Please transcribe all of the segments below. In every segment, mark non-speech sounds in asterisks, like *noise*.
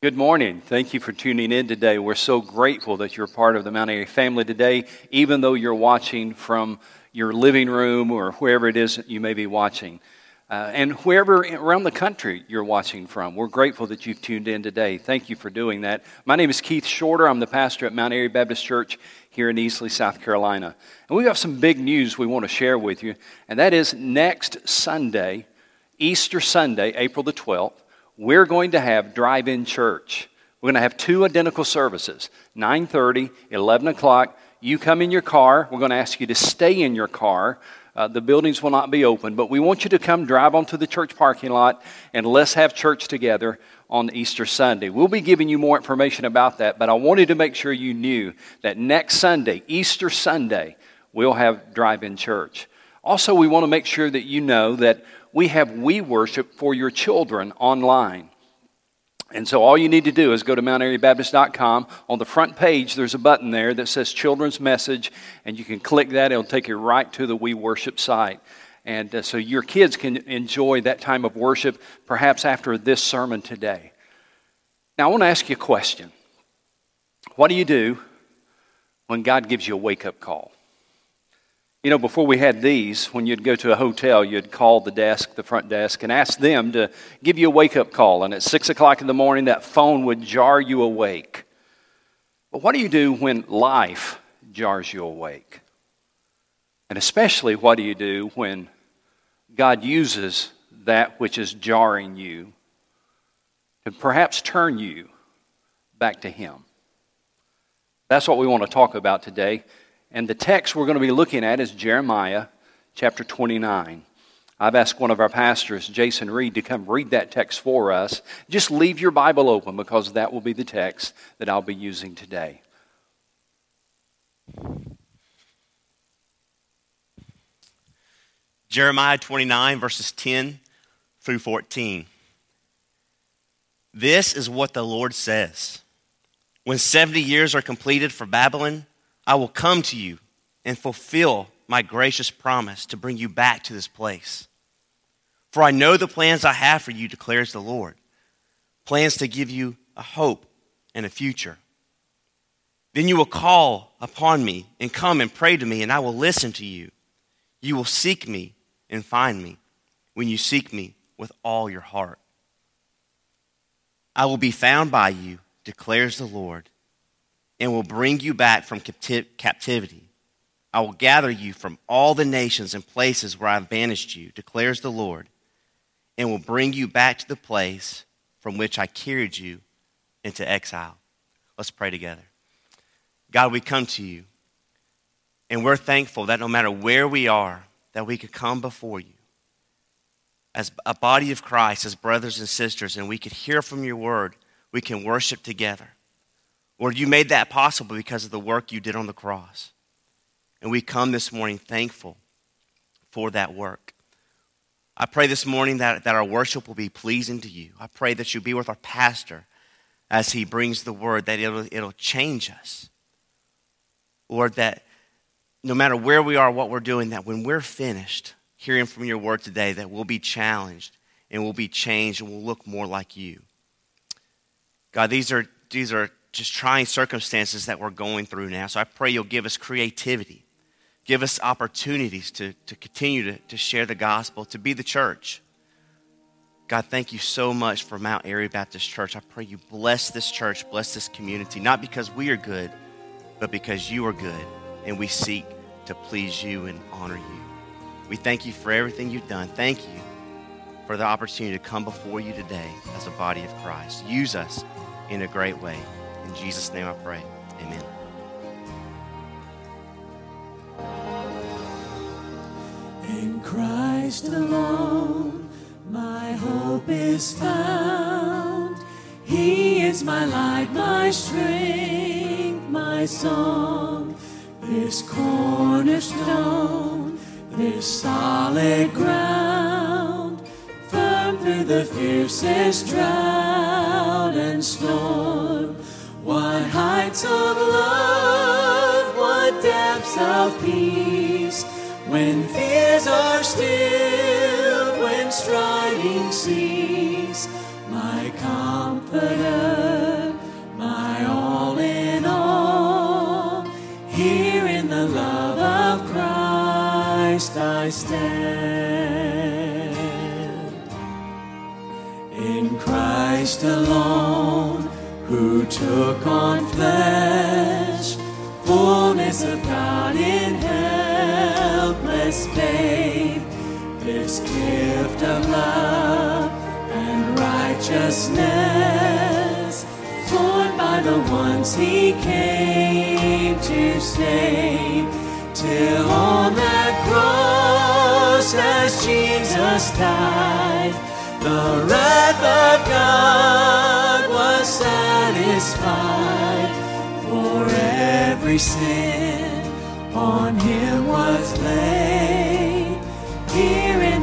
Good morning. Thank you for tuning in today. We're so grateful that you're part of the Mount Airy family today, even though you're watching from your living room or wherever it is that you may be watching. Uh, and wherever around the country you're watching from, we're grateful that you've tuned in today. Thank you for doing that. My name is Keith Shorter. I'm the pastor at Mount Airy Baptist Church here in Easley, South Carolina. And we have some big news we want to share with you, and that is next Sunday, Easter Sunday, April the 12th we're going to have drive-in church. We're going to have two identical services, 9:30, 11 o'clock. You come in your car. We're going to ask you to stay in your car. Uh, the buildings will not be open, but we want you to come drive onto the church parking lot and let's have church together on Easter Sunday. We'll be giving you more information about that, but I wanted to make sure you knew that next Sunday, Easter Sunday, we'll have drive in church. Also, we want to make sure that you know that we have We Worship for your children online. And so all you need to do is go to MountAiryBaptist.com. On the front page, there's a button there that says Children's Message, and you can click that. It'll take you right to the We Worship site. And uh, so your kids can enjoy that time of worship perhaps after this sermon today. Now, I want to ask you a question. What do you do when God gives you a wake up call? You know, before we had these, when you'd go to a hotel, you'd call the desk, the front desk, and ask them to give you a wake up call. And at 6 o'clock in the morning, that phone would jar you awake. But what do you do when life jars you awake? And especially, what do you do when God uses that which is jarring you to perhaps turn you back to Him? That's what we want to talk about today. And the text we're going to be looking at is Jeremiah chapter 29. I've asked one of our pastors, Jason Reed, to come read that text for us. Just leave your Bible open because that will be the text that I'll be using today. Jeremiah 29, verses 10 through 14. This is what the Lord says When 70 years are completed for Babylon, I will come to you and fulfill my gracious promise to bring you back to this place. For I know the plans I have for you, declares the Lord plans to give you a hope and a future. Then you will call upon me and come and pray to me, and I will listen to you. You will seek me and find me when you seek me with all your heart. I will be found by you, declares the Lord and will bring you back from captivity. I will gather you from all the nations and places where I have banished you, declares the Lord, and will bring you back to the place from which I carried you into exile. Let's pray together. God, we come to you, and we're thankful that no matter where we are, that we could come before you as a body of Christ, as brothers and sisters, and we could hear from your word. We can worship together. Lord, you made that possible because of the work you did on the cross. And we come this morning thankful for that work. I pray this morning that, that our worship will be pleasing to you. I pray that you'll be with our pastor as he brings the word, that it'll, it'll change us. Lord, that no matter where we are, what we're doing, that when we're finished hearing from your word today, that we'll be challenged and we'll be changed and we'll look more like you. God, these are, these are just trying circumstances that we're going through now. So I pray you'll give us creativity, give us opportunities to, to continue to, to share the gospel, to be the church. God, thank you so much for Mount Airy Baptist Church. I pray you bless this church, bless this community, not because we are good, but because you are good and we seek to please you and honor you. We thank you for everything you've done. Thank you for the opportunity to come before you today as a body of Christ. Use us in a great way. In Jesus' name I pray. Amen. In Christ alone, my hope is found. He is my light, my strength, my song. This cornerstone, this solid ground, firm through the fiercest drought and storm. What heights of love, what depths of peace, when fears are stilled, when striving cease, my comforter, my all in all, here in the love of Christ I stand. In Christ alone who took on flesh, fullness of God in helpless babe, this gift of love and righteousness, torn by the ones he came to save, till on that cross as Jesus died, the wrath of God was satisfied for every sin on him was laid. Here in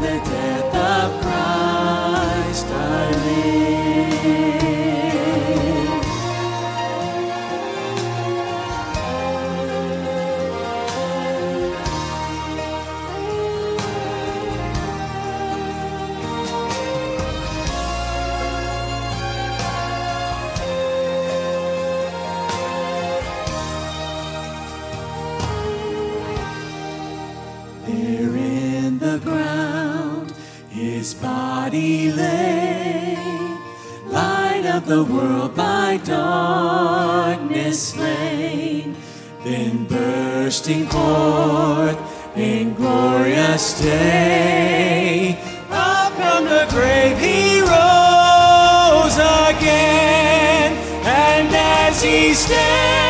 the world by darkness slain, then bursting forth in glorious day. Up from the grave he rose again, and as he stands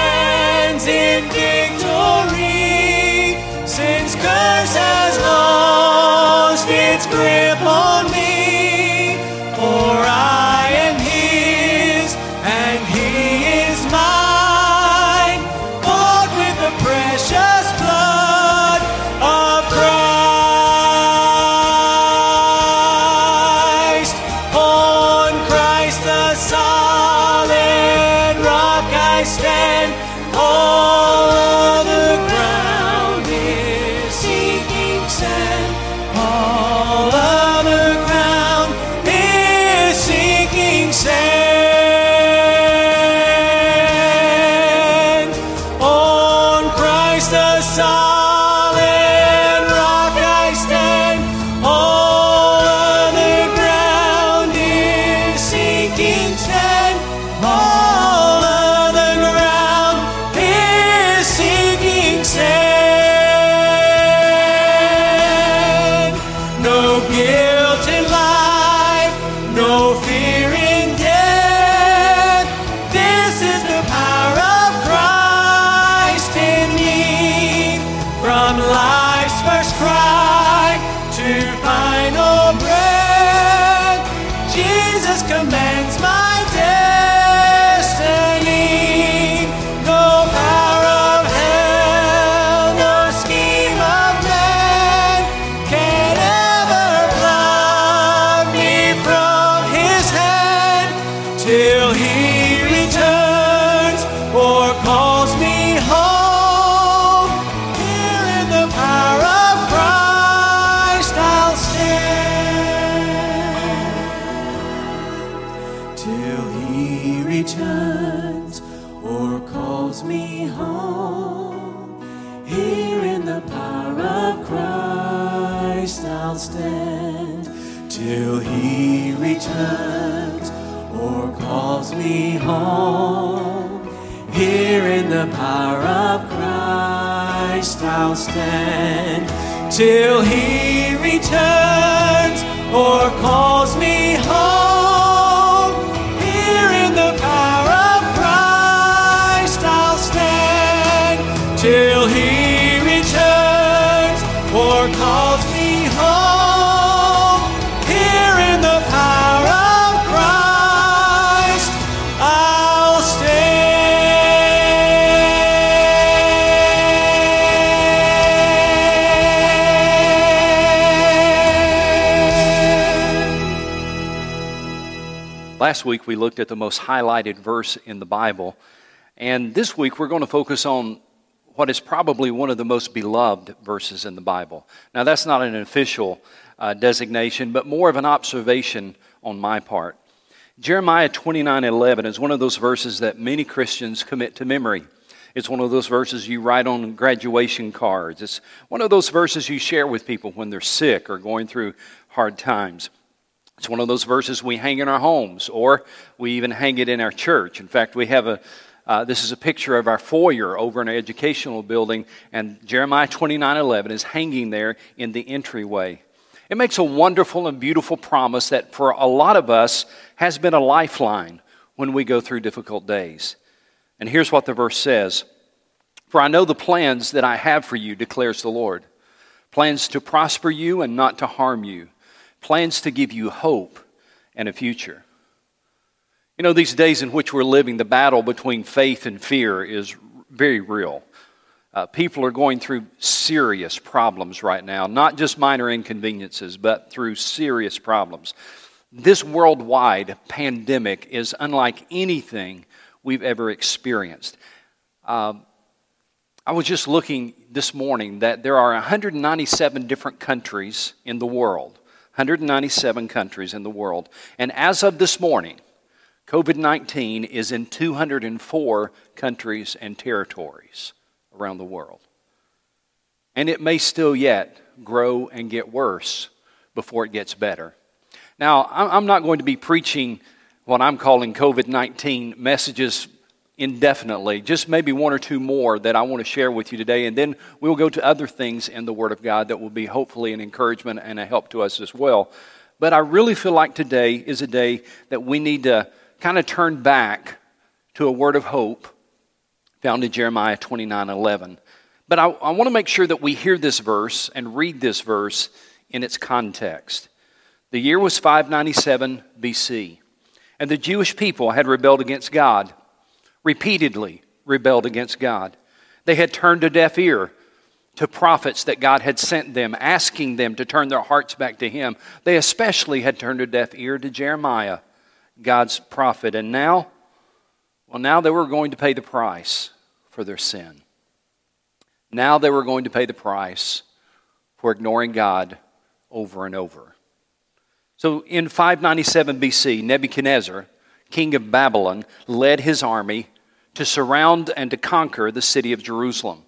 Last week we looked at the most highlighted verse in the Bible, and this week we're going to focus on what is probably one of the most beloved verses in the Bible. Now, that's not an official uh, designation, but more of an observation on my part. Jeremiah 29 11 is one of those verses that many Christians commit to memory. It's one of those verses you write on graduation cards. It's one of those verses you share with people when they're sick or going through hard times. It's one of those verses we hang in our homes or we even hang it in our church. In fact, we have a uh, this is a picture of our foyer over in our educational building, and Jeremiah 29 11 is hanging there in the entryway. It makes a wonderful and beautiful promise that for a lot of us has been a lifeline when we go through difficult days. And here's what the verse says For I know the plans that I have for you, declares the Lord plans to prosper you and not to harm you, plans to give you hope and a future. You know, these days in which we're living, the battle between faith and fear is very real. Uh, people are going through serious problems right now, not just minor inconveniences, but through serious problems. This worldwide pandemic is unlike anything we've ever experienced. Uh, I was just looking this morning that there are 197 different countries in the world. 197 countries in the world. And as of this morning, COVID 19 is in 204 countries and territories around the world. And it may still yet grow and get worse before it gets better. Now, I'm not going to be preaching what I'm calling COVID 19 messages indefinitely, just maybe one or two more that I want to share with you today, and then we'll go to other things in the Word of God that will be hopefully an encouragement and a help to us as well. But I really feel like today is a day that we need to kind of turn back to a word of hope found in Jeremiah 29 11. But I, I want to make sure that we hear this verse and read this verse in its context. The year was 597 BC, and the Jewish people had rebelled against God, repeatedly rebelled against God. They had turned a deaf ear to prophets that God had sent them, asking them to turn their hearts back to Him. They especially had turned a deaf ear to Jeremiah, God's prophet. And now, well, now they were going to pay the price for their sin. Now they were going to pay the price for ignoring God over and over. So in 597 BC, Nebuchadnezzar, king of Babylon, led his army to surround and to conquer the city of Jerusalem.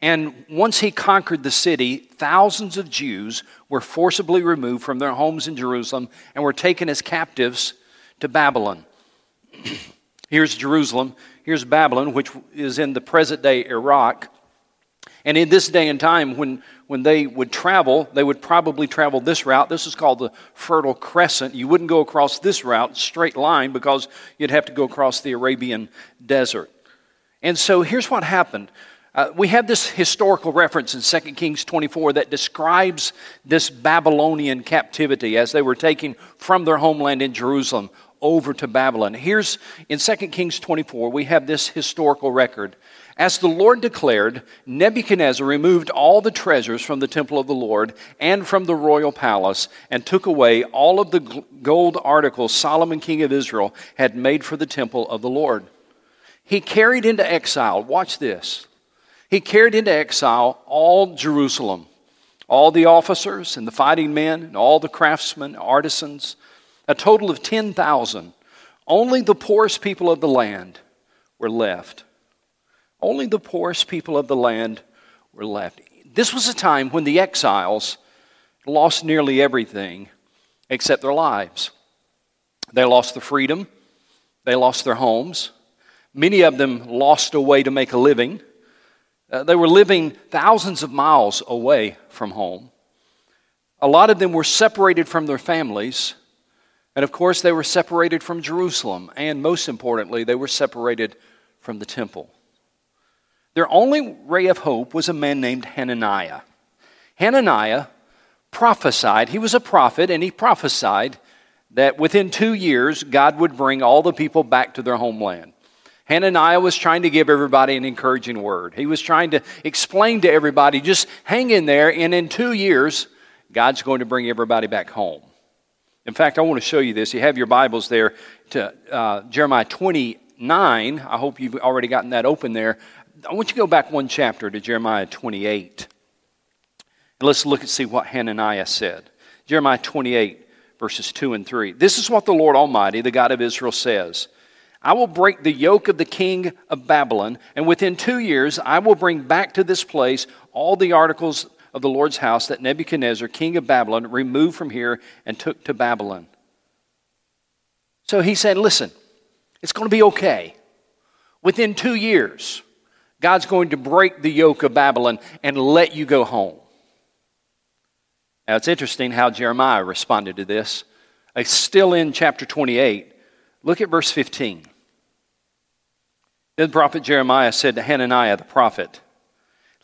And once he conquered the city, thousands of Jews were forcibly removed from their homes in Jerusalem and were taken as captives to Babylon. *clears throat* Here's Jerusalem. Here's Babylon, which is in the present day Iraq. And in this day and time, when, when they would travel, they would probably travel this route. This is called the Fertile Crescent. You wouldn't go across this route, straight line, because you'd have to go across the Arabian desert. And so here's what happened uh, we have this historical reference in 2 Kings 24 that describes this Babylonian captivity as they were taken from their homeland in Jerusalem over to Babylon. Here's in 2 Kings 24, we have this historical record. As the Lord declared, Nebuchadnezzar removed all the treasures from the temple of the Lord and from the royal palace and took away all of the gold articles Solomon, king of Israel, had made for the temple of the Lord. He carried into exile, watch this, he carried into exile all Jerusalem, all the officers and the fighting men, and all the craftsmen, artisans, a total of 10,000. Only the poorest people of the land were left. Only the poorest people of the land were left. This was a time when the exiles lost nearly everything except their lives. They lost their freedom, they lost their homes. Many of them lost a way to make a living. Uh, they were living thousands of miles away from home. A lot of them were separated from their families. And of course, they were separated from Jerusalem. And most importantly, they were separated from the temple. Their only ray of hope was a man named Hananiah. Hananiah prophesied, he was a prophet, and he prophesied that within two years, God would bring all the people back to their homeland. Hananiah was trying to give everybody an encouraging word. He was trying to explain to everybody, just hang in there, and in two years, God's going to bring everybody back home. In fact, I want to show you this. You have your Bibles there to uh, Jeremiah 29. I hope you've already gotten that open there. I want you to go back one chapter to Jeremiah 28. And let's look and see what Hananiah said. Jeremiah 28, verses 2 and 3. This is what the Lord Almighty, the God of Israel, says. I will break the yoke of the king of Babylon, and within two years I will bring back to this place all the articles of the Lord's house that Nebuchadnezzar, king of Babylon, removed from here and took to Babylon. So he said, Listen, it's going to be okay. Within two years, God's going to break the yoke of Babylon and let you go home. Now, it's interesting how Jeremiah responded to this. Still in chapter 28. Look at verse 15. Then the prophet Jeremiah said to Hananiah the prophet,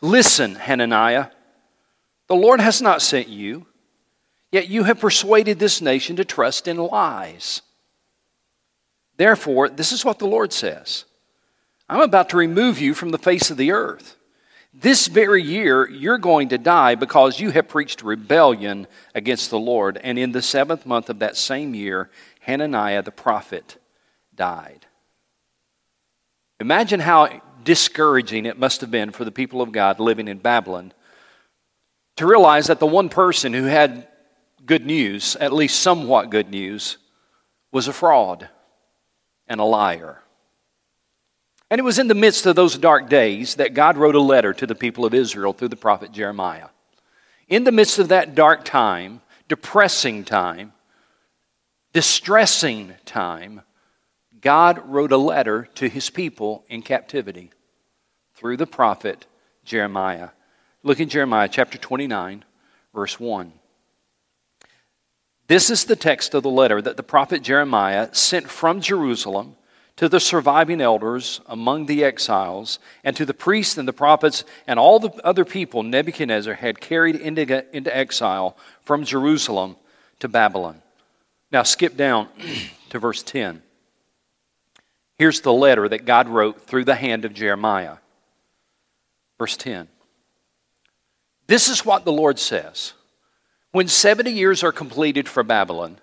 Listen, Hananiah, the Lord has not sent you, yet you have persuaded this nation to trust in lies. Therefore, this is what the Lord says I'm about to remove you from the face of the earth. This very year, you're going to die because you have preached rebellion against the Lord. And in the seventh month of that same year, Hananiah the prophet died. Imagine how discouraging it must have been for the people of God living in Babylon to realize that the one person who had good news, at least somewhat good news, was a fraud and a liar. And it was in the midst of those dark days that God wrote a letter to the people of Israel through the prophet Jeremiah. In the midst of that dark time, depressing time, distressing time, God wrote a letter to his people in captivity through the prophet Jeremiah. Look in Jeremiah chapter 29, verse 1. This is the text of the letter that the prophet Jeremiah sent from Jerusalem to the surviving elders among the exiles, and to the priests and the prophets and all the other people Nebuchadnezzar had carried into, into exile from Jerusalem to Babylon. Now, skip down *clears throat* to verse 10. Here's the letter that God wrote through the hand of Jeremiah. Verse 10. This is what the Lord says When 70 years are completed for Babylon,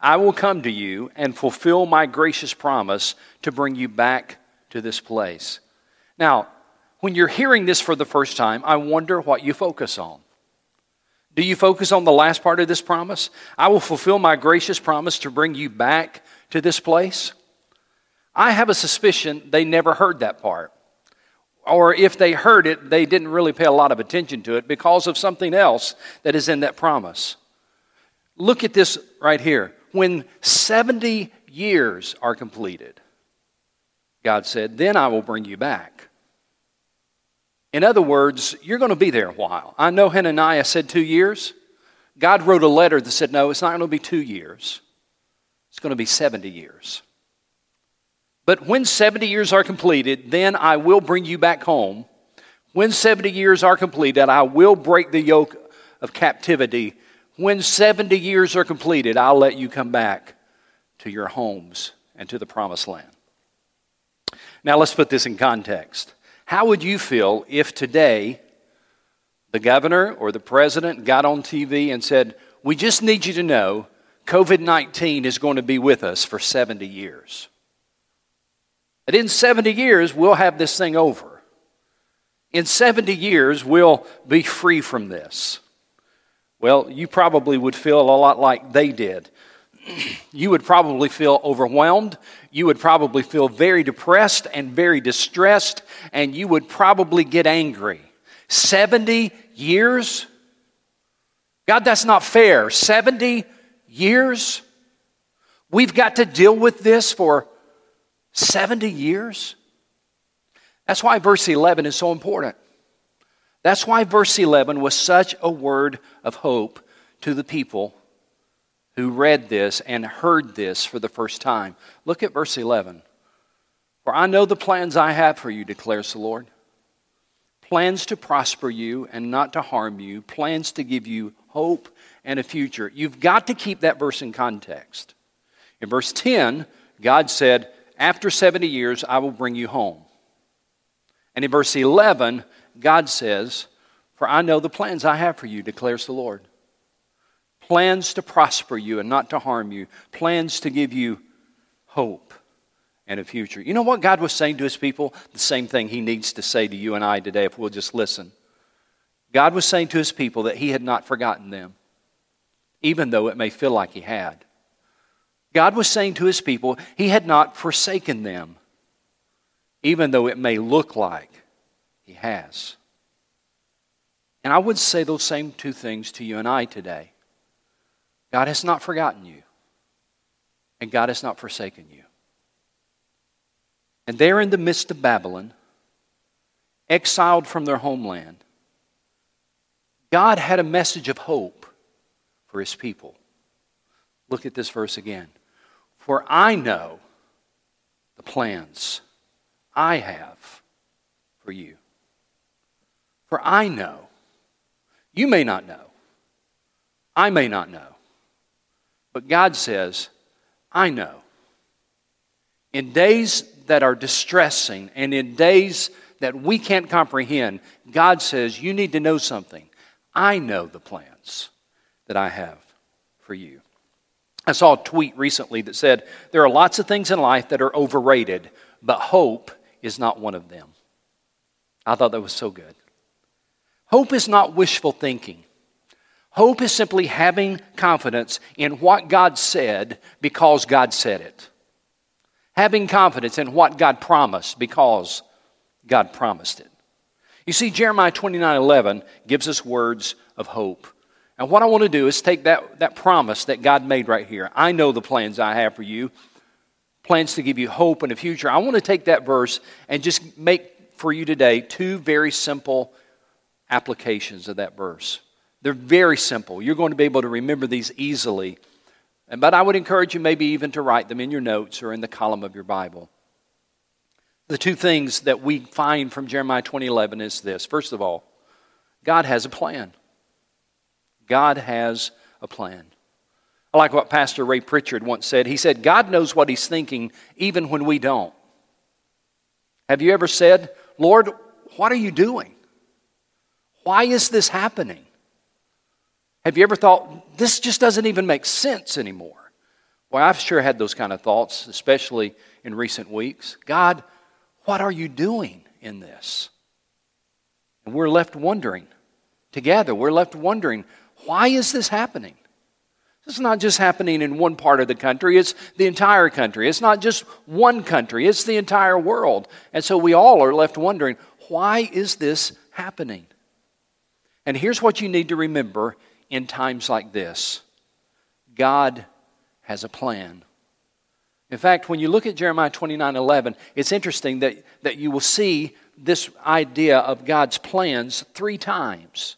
I will come to you and fulfill my gracious promise to bring you back to this place. Now, when you're hearing this for the first time, I wonder what you focus on. Do you focus on the last part of this promise? I will fulfill my gracious promise to bring you back to this place? I have a suspicion they never heard that part or if they heard it, they didn't really pay a lot of attention to it because of something else that is in that promise. Look at this right here. When 70 years are completed, God said, Then I will bring you back. In other words, you're going to be there a while. I know Hananiah said two years. God wrote a letter that said, No, it's not going to be two years, it's going to be 70 years. But when 70 years are completed, then I will bring you back home. When 70 years are completed, I will break the yoke of captivity. When 70 years are completed, I'll let you come back to your homes and to the promised land. Now, let's put this in context. How would you feel if today the governor or the president got on TV and said, We just need you to know COVID 19 is going to be with us for 70 years? That in 70 years, we'll have this thing over. In 70 years, we'll be free from this. Well, you probably would feel a lot like they did. You would probably feel overwhelmed. You would probably feel very depressed and very distressed, and you would probably get angry. 70 years? God, that's not fair. 70 years? We've got to deal with this for 70 years? That's why verse 11 is so important. That's why verse 11 was such a word of hope to the people who read this and heard this for the first time. Look at verse 11. For I know the plans I have for you, declares the Lord plans to prosper you and not to harm you, plans to give you hope and a future. You've got to keep that verse in context. In verse 10, God said, after 70 years, I will bring you home. And in verse 11, God says, For I know the plans I have for you, declares the Lord. Plans to prosper you and not to harm you, plans to give you hope and a future. You know what God was saying to his people? The same thing he needs to say to you and I today if we'll just listen. God was saying to his people that he had not forgotten them, even though it may feel like he had. God was saying to his people, He had not forsaken them, even though it may look like He has. And I would say those same two things to you and I today. God has not forgotten you, and God has not forsaken you. And there in the midst of Babylon, exiled from their homeland, God had a message of hope for his people. Look at this verse again. For I know the plans I have for you. For I know. You may not know. I may not know. But God says, I know. In days that are distressing and in days that we can't comprehend, God says, You need to know something. I know the plans that I have for you. I saw a tweet recently that said, There are lots of things in life that are overrated, but hope is not one of them. I thought that was so good. Hope is not wishful thinking. Hope is simply having confidence in what God said because God said it. Having confidence in what God promised because God promised it. You see, Jeremiah 29 11 gives us words of hope. And what I want to do is take that, that promise that God made right here. I know the plans I have for you, plans to give you hope in the future. I want to take that verse and just make for you today two very simple applications of that verse. They're very simple. You're going to be able to remember these easily. But I would encourage you maybe even to write them in your notes or in the column of your Bible. The two things that we find from Jeremiah 2011 is this. First of all, God has a plan. God has a plan. I like what Pastor Ray Pritchard once said. He said, God knows what He's thinking even when we don't. Have you ever said, Lord, what are you doing? Why is this happening? Have you ever thought, this just doesn't even make sense anymore? Well, I've sure had those kind of thoughts, especially in recent weeks. God, what are you doing in this? And we're left wondering. Together, we're left wondering, why is this happening? It's not just happening in one part of the country, it's the entire country. It's not just one country, it's the entire world. And so we all are left wondering, why is this happening? And here's what you need to remember in times like this God has a plan. In fact, when you look at Jeremiah 29 11, it's interesting that, that you will see this idea of God's plans three times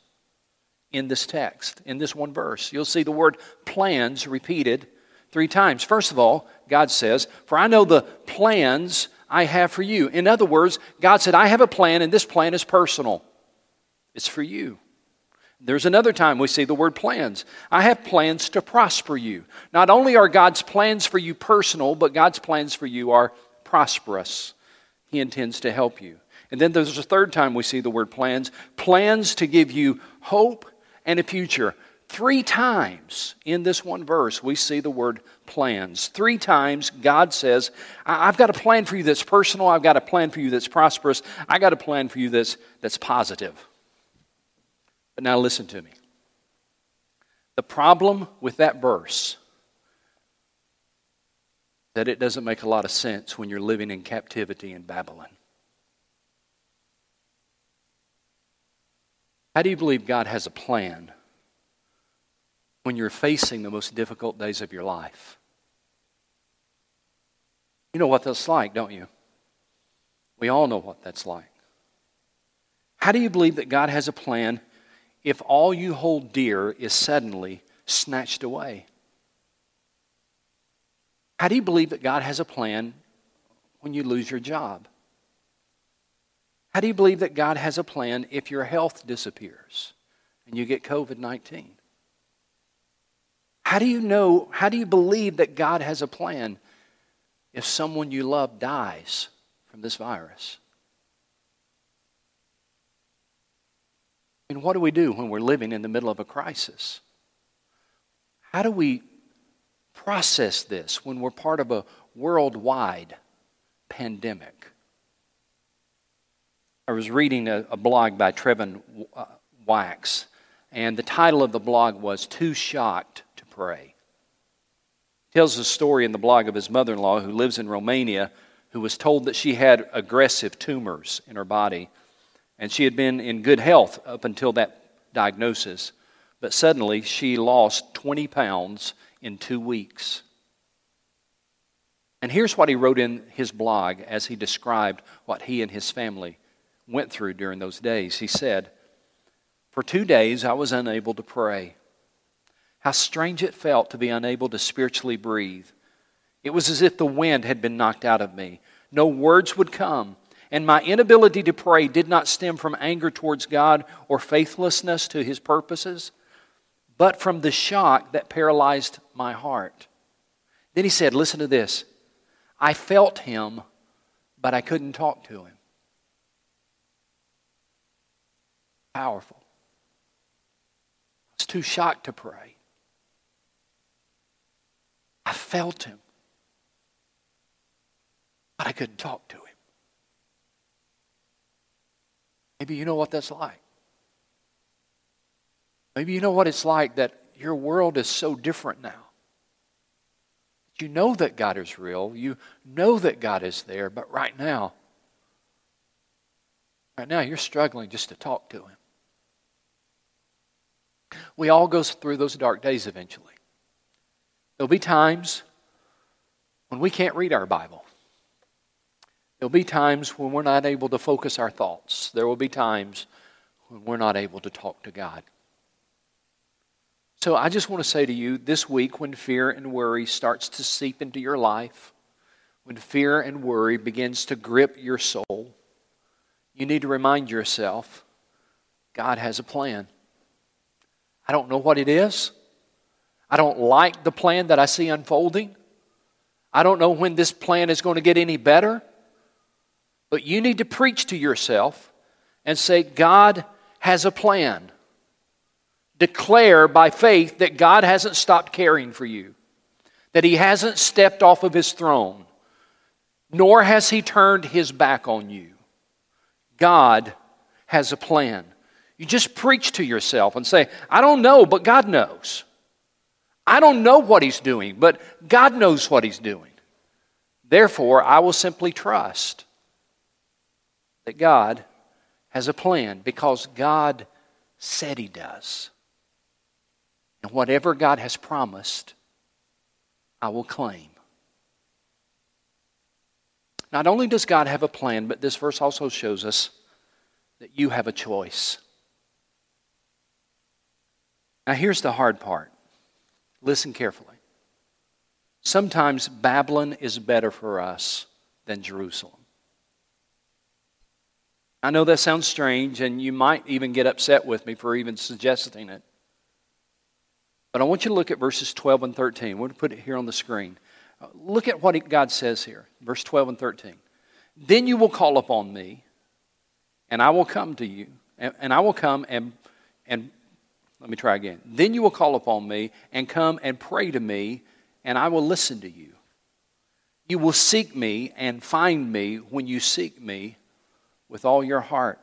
in this text, in this one verse. You'll see the word plans repeated three times. First of all, God says, For I know the plans I have for you. In other words, God said, I have a plan, and this plan is personal, it's for you. There's another time we see the word plans. I have plans to prosper you. Not only are God's plans for you personal, but God's plans for you are prosperous. He intends to help you. And then there's a third time we see the word plans plans to give you hope and a future. Three times in this one verse, we see the word plans. Three times, God says, I've got a plan for you that's personal. I've got a plan for you that's prosperous. I've got a plan for you that's, that's positive. But now listen to me. The problem with that verse that it doesn't make a lot of sense when you're living in captivity in Babylon. How do you believe God has a plan when you're facing the most difficult days of your life? You know what that's like, don't you? We all know what that's like. How do you believe that God has a plan if all you hold dear is suddenly snatched away? How do you believe that God has a plan when you lose your job? How do you believe that God has a plan if your health disappears and you get COVID 19? How do you know, how do you believe that God has a plan if someone you love dies from this virus? And what do we do when we're living in the middle of a crisis? How do we process this when we're part of a worldwide pandemic? I was reading a, a blog by Trevin uh, Wax, and the title of the blog was Too Shocked to Pray. He tells a story in the blog of his mother in law who lives in Romania who was told that she had aggressive tumors in her body. And she had been in good health up until that diagnosis. But suddenly she lost 20 pounds in two weeks. And here's what he wrote in his blog as he described what he and his family went through during those days. He said, For two days I was unable to pray. How strange it felt to be unable to spiritually breathe. It was as if the wind had been knocked out of me. No words would come, and my inability to pray did not stem from anger towards God or faithlessness to his purposes, but from the shock that paralyzed my heart. Then he said, Listen to this. I felt him, but I couldn't talk to him. Powerful. I was too shocked to pray. I felt him, but I couldn't talk to him. Maybe you know what that's like. Maybe you know what it's like that your world is so different now. You know that God is real. You know that God is there, but right now, right now you're struggling just to talk to Him. We all go through those dark days eventually. There'll be times when we can't read our Bible. There'll be times when we're not able to focus our thoughts. There will be times when we're not able to talk to God. So I just want to say to you this week, when fear and worry starts to seep into your life, when fear and worry begins to grip your soul, you need to remind yourself God has a plan. I don't know what it is. I don't like the plan that I see unfolding. I don't know when this plan is going to get any better. But you need to preach to yourself and say, God has a plan. Declare by faith that God hasn't stopped caring for you, that He hasn't stepped off of His throne, nor has He turned His back on you. God has a plan. You just preach to yourself and say, I don't know, but God knows. I don't know what He's doing, but God knows what He's doing. Therefore, I will simply trust that God has a plan because God said He does. And whatever God has promised, I will claim. Not only does God have a plan, but this verse also shows us that you have a choice. Now, here's the hard part Listen carefully. Sometimes Babylon is better for us than Jerusalem. I know that sounds strange, and you might even get upset with me for even suggesting it. But I want you to look at verses 12 and 13. We're going to put it here on the screen. Look at what God says here, verse 12 and 13. Then you will call upon me, and I will come to you, and I will come and, and let me try again. Then you will call upon me and come and pray to me, and I will listen to you. You will seek me and find me when you seek me with all your heart.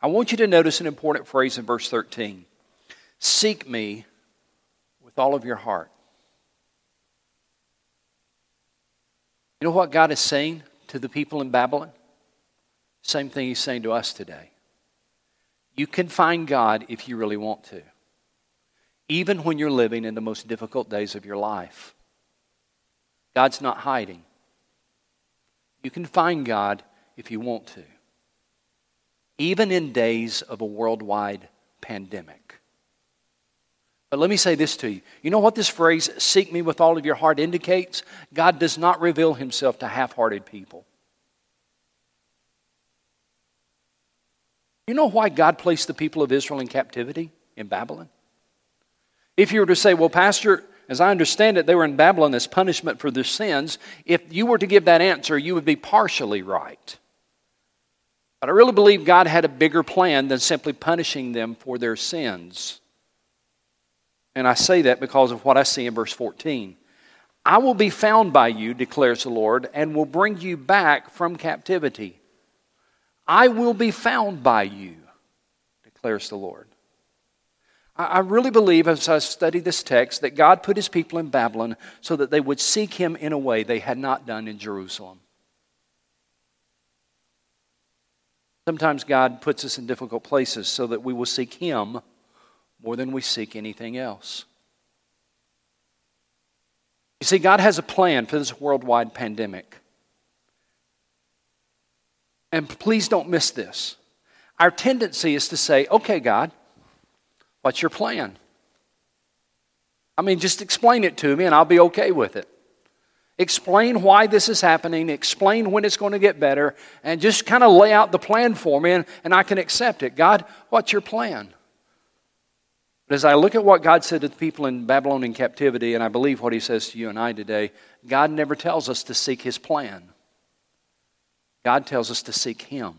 I want you to notice an important phrase in verse 13 Seek me with all of your heart. You know what God is saying to the people in Babylon? Same thing He's saying to us today. You can find God if you really want to, even when you're living in the most difficult days of your life. God's not hiding. You can find God if you want to, even in days of a worldwide pandemic. But let me say this to you. You know what this phrase, seek me with all of your heart, indicates? God does not reveal himself to half hearted people. You know why God placed the people of Israel in captivity in Babylon? If you were to say, well, Pastor, as I understand it, they were in Babylon as punishment for their sins, if you were to give that answer, you would be partially right. But I really believe God had a bigger plan than simply punishing them for their sins. And I say that because of what I see in verse 14. I will be found by you, declares the Lord, and will bring you back from captivity. I will be found by you, declares the Lord. I really believe, as I study this text, that God put his people in Babylon so that they would seek him in a way they had not done in Jerusalem. Sometimes God puts us in difficult places so that we will seek him more than we seek anything else. You see, God has a plan for this worldwide pandemic. And please don't miss this. Our tendency is to say, okay, God, What's your plan? I mean, just explain it to me and I'll be okay with it. Explain why this is happening, explain when it's going to get better, and just kind of lay out the plan for me and, and I can accept it. God, what's your plan? But as I look at what God said to the people in Babylon Babylonian captivity, and I believe what He says to you and I today, God never tells us to seek His plan. God tells us to seek Him.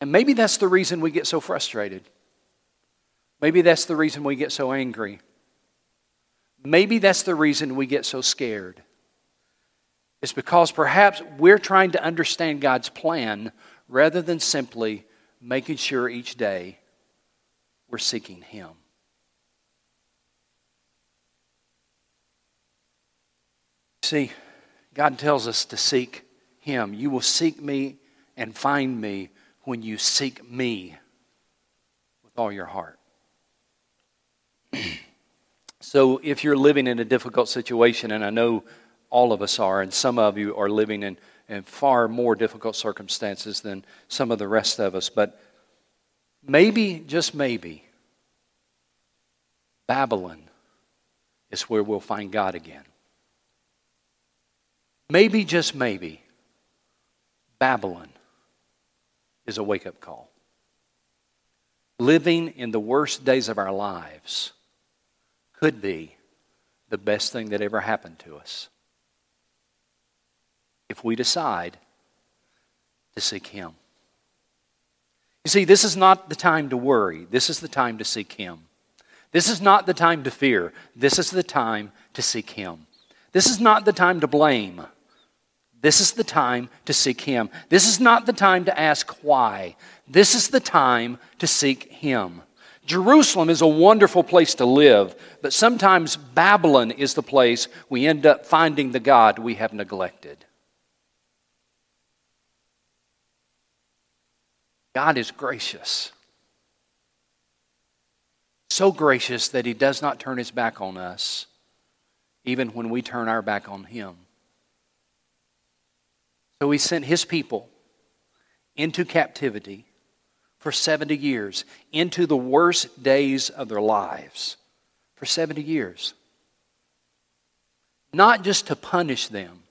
And maybe that's the reason we get so frustrated. Maybe that's the reason we get so angry. Maybe that's the reason we get so scared. It's because perhaps we're trying to understand God's plan rather than simply making sure each day we're seeking Him. See, God tells us to seek Him. You will seek me and find me when you seek me with all your heart. *clears throat* so, if you're living in a difficult situation, and I know all of us are, and some of you are living in, in far more difficult circumstances than some of the rest of us, but maybe, just maybe, Babylon is where we'll find God again. Maybe, just maybe, Babylon is a wake up call. Living in the worst days of our lives could be the best thing that ever happened to us if we decide to seek Him. You see, this is not the time to worry, this is the time to seek Him. This is not the time to fear, this is the time to seek Him. This is not the time to blame. This is the time to seek Him. This is not the time to ask why. This is the time to seek Him. Jerusalem is a wonderful place to live, but sometimes Babylon is the place we end up finding the God we have neglected. God is gracious. So gracious that He does not turn His back on us, even when we turn our back on Him. So he sent his people into captivity for 70 years, into the worst days of their lives for 70 years. Not just to punish them,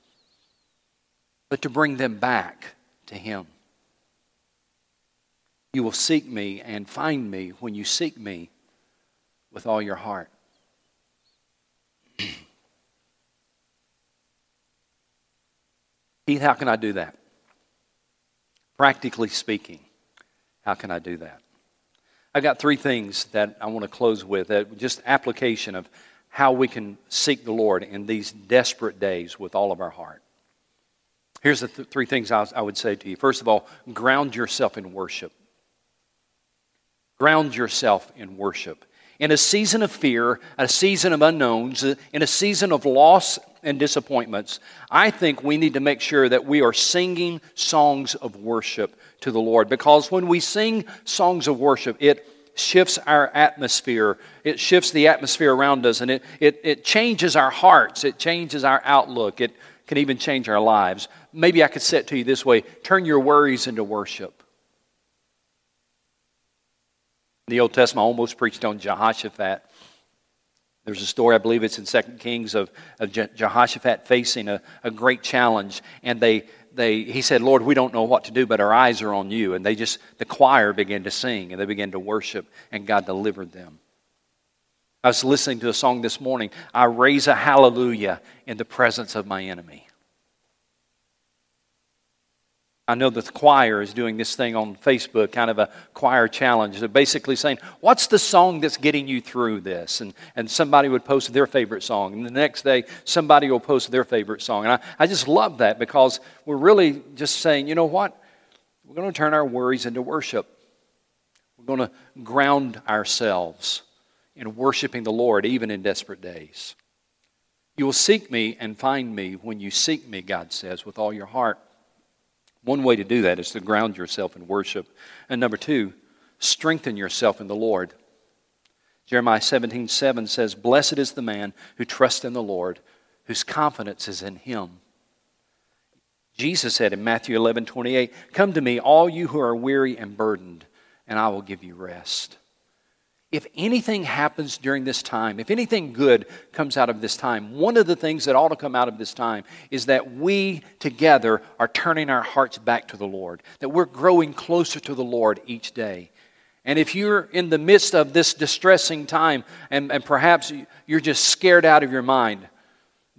but to bring them back to him. You will seek me and find me when you seek me with all your heart. *clears throat* Keith, how can I do that? Practically speaking, how can I do that? I've got three things that I want to close with, that just application of how we can seek the Lord in these desperate days with all of our heart. Here's the th- three things I, I would say to you. First of all, ground yourself in worship. Ground yourself in worship. In a season of fear, a season of unknowns, uh, in a season of loss and disappointments, I think we need to make sure that we are singing songs of worship to the Lord. Because when we sing songs of worship, it shifts our atmosphere. It shifts the atmosphere around us and it, it, it changes our hearts. It changes our outlook. It can even change our lives. Maybe I could say it to you this way turn your worries into worship. In the Old Testament, I almost preached on Jehoshaphat. There's a story, I believe it's in 2 Kings, of, of Jehoshaphat facing a, a great challenge. And they, they, he said, Lord, we don't know what to do, but our eyes are on you. And they just, the choir began to sing and they began to worship, and God delivered them. I was listening to a song this morning. I raise a hallelujah in the presence of my enemy. I know the choir is doing this thing on Facebook, kind of a choir challenge. They're basically saying, What's the song that's getting you through this? And, and somebody would post their favorite song. And the next day, somebody will post their favorite song. And I, I just love that because we're really just saying, You know what? We're going to turn our worries into worship. We're We're going to ground ourselves in worshiping the Lord even in desperate days. You will seek me and find me when you seek me, God says, with all your heart. One way to do that is to ground yourself in worship. And number two, strengthen yourself in the Lord. Jeremiah 17, 7 says, Blessed is the man who trusts in the Lord, whose confidence is in him. Jesus said in Matthew 11, 28, Come to me, all you who are weary and burdened, and I will give you rest. If anything happens during this time, if anything good comes out of this time, one of the things that ought to come out of this time is that we together are turning our hearts back to the Lord, that we're growing closer to the Lord each day. And if you're in the midst of this distressing time and, and perhaps you're just scared out of your mind,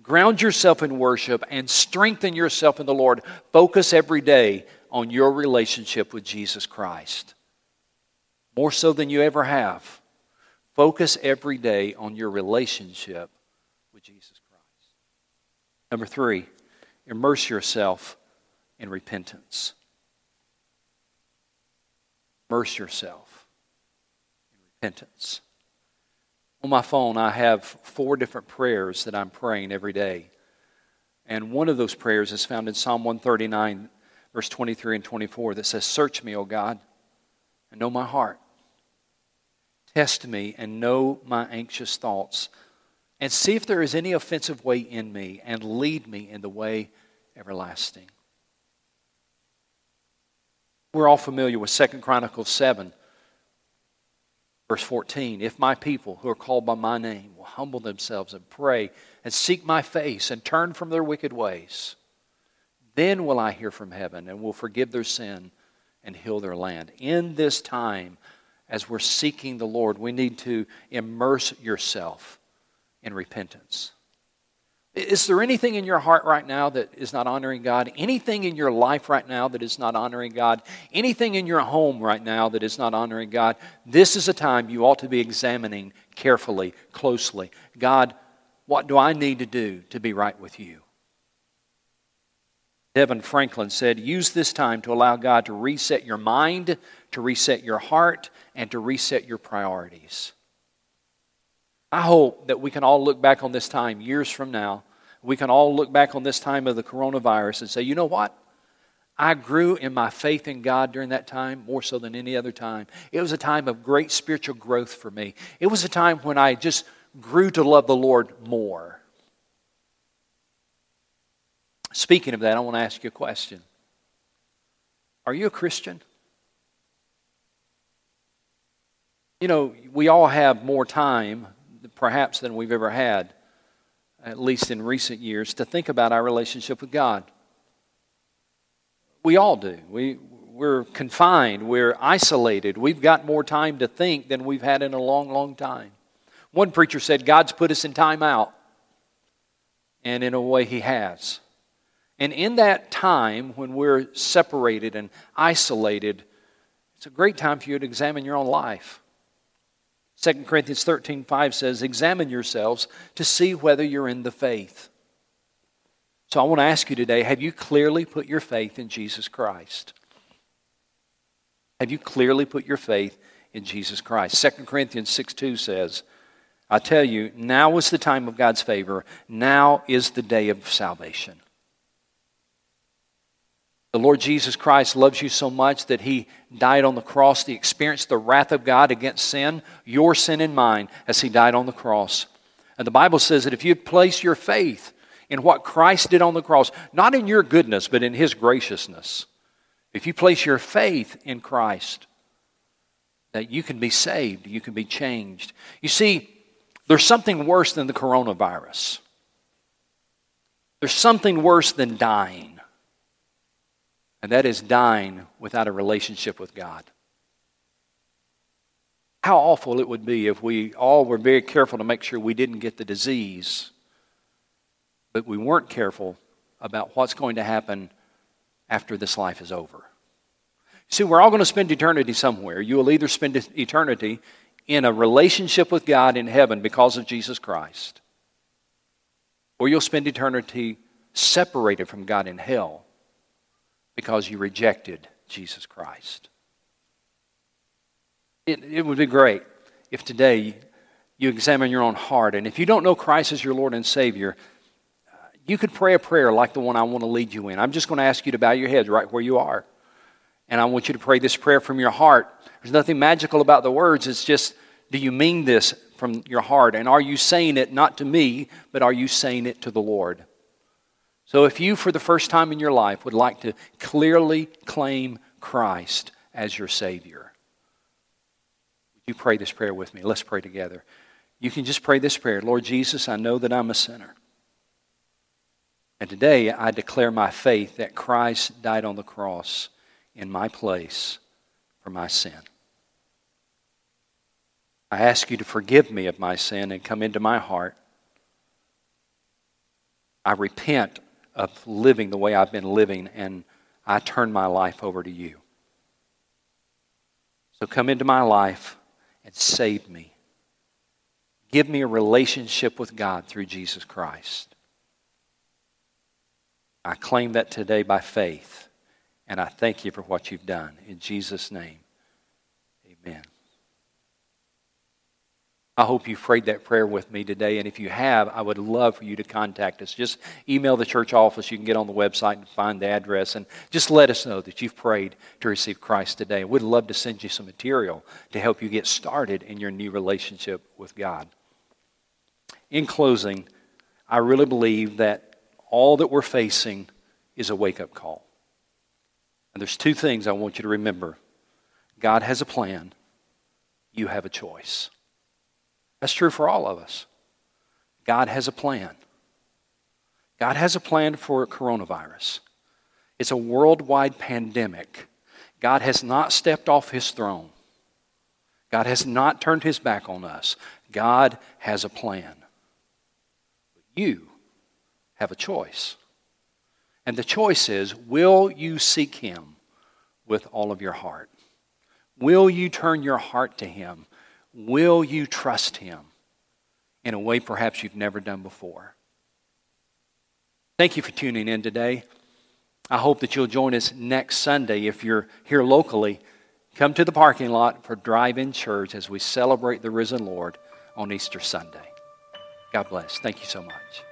ground yourself in worship and strengthen yourself in the Lord. Focus every day on your relationship with Jesus Christ. More so than you ever have. Focus every day on your relationship with Jesus Christ. Number three, immerse yourself in repentance. Immerse yourself in repentance. On my phone, I have four different prayers that I'm praying every day. And one of those prayers is found in Psalm 139, verse 23 and 24, that says, Search me, O God, and know my heart. Test me and know my anxious thoughts, and see if there is any offensive way in me, and lead me in the way everlasting. We're all familiar with 2 Chronicles 7 Verse 14 If my people who are called by my name will humble themselves and pray and seek my face and turn from their wicked ways, then will I hear from heaven and will forgive their sin and heal their land. In this time, as we're seeking the Lord, we need to immerse yourself in repentance. Is there anything in your heart right now that is not honoring God? Anything in your life right now that is not honoring God? Anything in your home right now that is not honoring God? This is a time you ought to be examining carefully, closely. God, what do I need to do to be right with you? Devin Franklin said, Use this time to allow God to reset your mind, to reset your heart, and to reset your priorities. I hope that we can all look back on this time years from now. We can all look back on this time of the coronavirus and say, you know what? I grew in my faith in God during that time more so than any other time. It was a time of great spiritual growth for me. It was a time when I just grew to love the Lord more. Speaking of that, I want to ask you a question Are you a Christian? You know, we all have more time perhaps than we've ever had, at least in recent years, to think about our relationship with God. We all do. We, we're confined, we're isolated. We've got more time to think than we've had in a long, long time. One preacher said, God's put us in time out. And in a way, He has. And in that time when we're separated and isolated, it's a great time for you to examine your own life. 2 Corinthians 13 5 says, Examine yourselves to see whether you're in the faith. So I want to ask you today have you clearly put your faith in Jesus Christ? Have you clearly put your faith in Jesus Christ? 2 Corinthians 6 2 says, I tell you, now is the time of God's favor. Now is the day of salvation. The Lord Jesus Christ loves you so much that He died on the cross. He experienced the wrath of God against sin, your sin and mine, as He died on the cross. And the Bible says that if you place your faith in what Christ did on the cross, not in your goodness, but in His graciousness, if you place your faith in Christ, that you can be saved, you can be changed. You see, there's something worse than the coronavirus. There's something worse than dying and that is dying without a relationship with God. How awful it would be if we all were very careful to make sure we didn't get the disease, but we weren't careful about what's going to happen after this life is over. See, we're all going to spend eternity somewhere. You will either spend eternity in a relationship with God in heaven because of Jesus Christ, or you'll spend eternity separated from God in hell because you rejected Jesus Christ. It, it would be great if today you examine your own heart. And if you don't know Christ as your Lord and Savior, uh, you could pray a prayer like the one I want to lead you in. I'm just going to ask you to bow your head right where you are. And I want you to pray this prayer from your heart. There's nothing magical about the words. It's just, do you mean this from your heart? And are you saying it not to me, but are you saying it to the Lord? So if you, for the first time in your life, would like to clearly claim Christ as your Savior, would you pray this prayer with me? Let's pray together. You can just pray this prayer Lord Jesus, I know that I'm a sinner. And today I declare my faith that Christ died on the cross in my place for my sin. I ask you to forgive me of my sin and come into my heart. I repent of living the way I've been living and I turn my life over to you. So come into my life and save me. Give me a relationship with God through Jesus Christ. I claim that today by faith, and I thank you for what you've done. In Jesus' name, amen. I hope you prayed that prayer with me today. And if you have, I would love for you to contact us. Just email the church office. You can get on the website and find the address. And just let us know that you've prayed to receive Christ today. We'd love to send you some material to help you get started in your new relationship with God. In closing, I really believe that all that we're facing is a wake up call. And there's two things I want you to remember God has a plan, you have a choice. That's true for all of us. God has a plan. God has a plan for coronavirus. It's a worldwide pandemic. God has not stepped off his throne. God has not turned his back on us. God has a plan. But you have a choice. And the choice is will you seek him with all of your heart? Will you turn your heart to him Will you trust Him in a way perhaps you've never done before? Thank you for tuning in today. I hope that you'll join us next Sunday. If you're here locally, come to the parking lot for Drive In Church as we celebrate the risen Lord on Easter Sunday. God bless. Thank you so much.